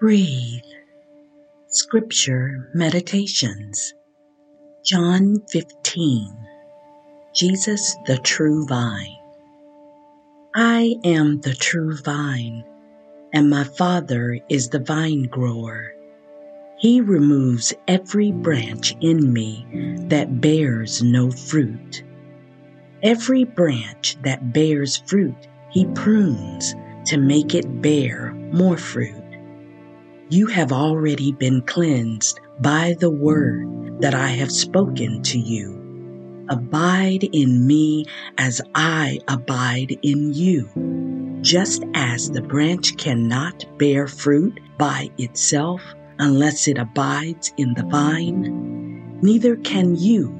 Breathe. Scripture Meditations. John 15. Jesus the True Vine. I am the true vine, and my Father is the vine grower. He removes every branch in me that bears no fruit. Every branch that bears fruit, he prunes to make it bear more fruit. You have already been cleansed by the word that I have spoken to you. Abide in me as I abide in you. Just as the branch cannot bear fruit by itself unless it abides in the vine, neither can you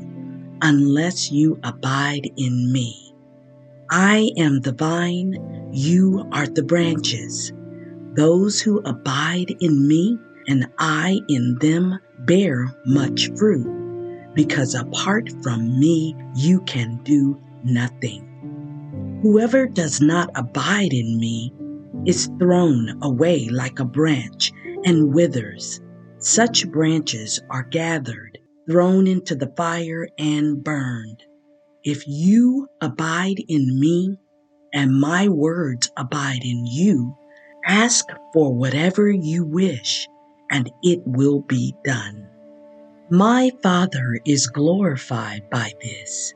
unless you abide in me. I am the vine, you are the branches. Those who abide in me and I in them bear much fruit, because apart from me you can do nothing. Whoever does not abide in me is thrown away like a branch and withers. Such branches are gathered, thrown into the fire, and burned. If you abide in me, and my words abide in you, Ask for whatever you wish, and it will be done. My Father is glorified by this,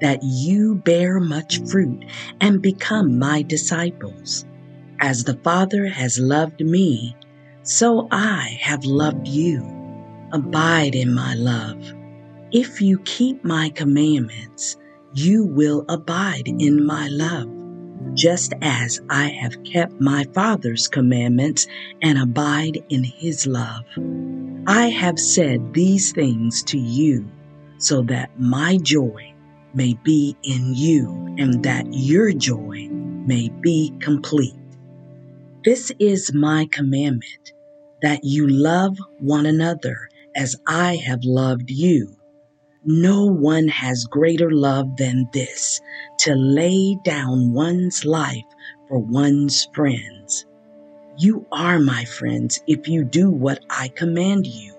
that you bear much fruit and become my disciples. As the Father has loved me, so I have loved you. Abide in my love. If you keep my commandments, you will abide in my love just as I have kept my Father's commandments and abide in his love. I have said these things to you so that my joy may be in you and that your joy may be complete. This is my commandment that you love one another as I have loved you. No one has greater love than this to lay down one's life for one's friends. You are my friends if you do what I command you.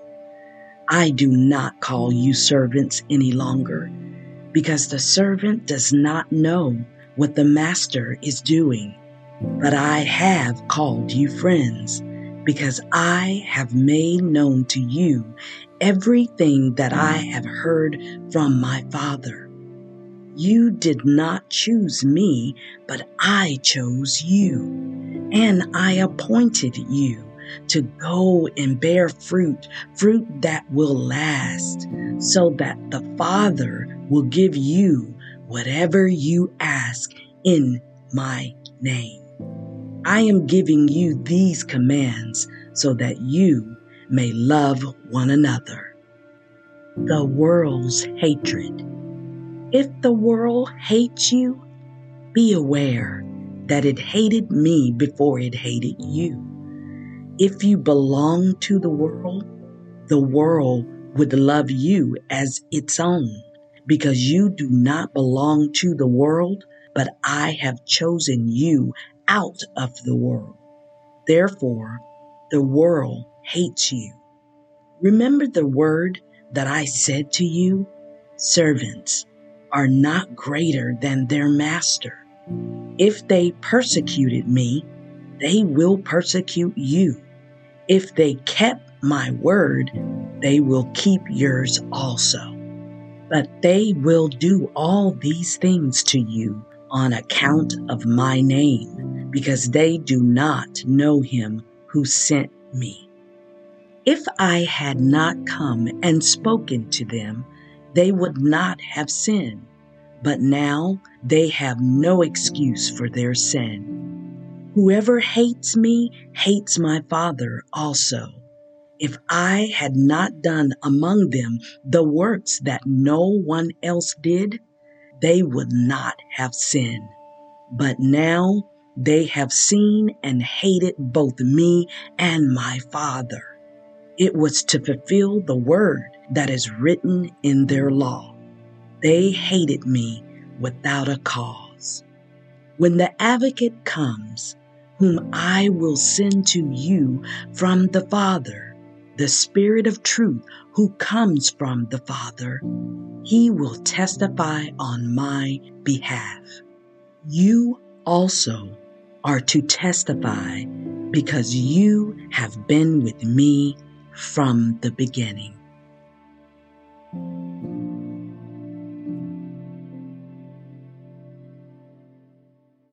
I do not call you servants any longer because the servant does not know what the master is doing. But I have called you friends because I have made known to you everything that I have heard from my Father. You did not choose me, but I chose you, and I appointed you to go and bear fruit, fruit that will last, so that the Father will give you whatever you ask in my name. I am giving you these commands so that you may love one another. The world's hatred. If the world hates you, be aware that it hated me before it hated you. If you belong to the world, the world would love you as its own because you do not belong to the world, but I have chosen you out of the world. Therefore, the world hates you. Remember the word that I said to you? Servants are not greater than their master. If they persecuted me, they will persecute you. If they kept my word, they will keep yours also. But they will do all these things to you on account of my name because they do not know him who sent me. If I had not come and spoken to them, they would not have sinned, but now they have no excuse for their sin. Whoever hates me hates my Father also. If I had not done among them the works that no one else did, they would not have sinned. But now they have seen and hated both me and my Father. It was to fulfill the word that is written in their law. They hated me without a cause. When the advocate comes, whom I will send to you from the Father, the Spirit of truth who comes from the Father. He will testify on my behalf. You also are to testify because you have been with me from the beginning.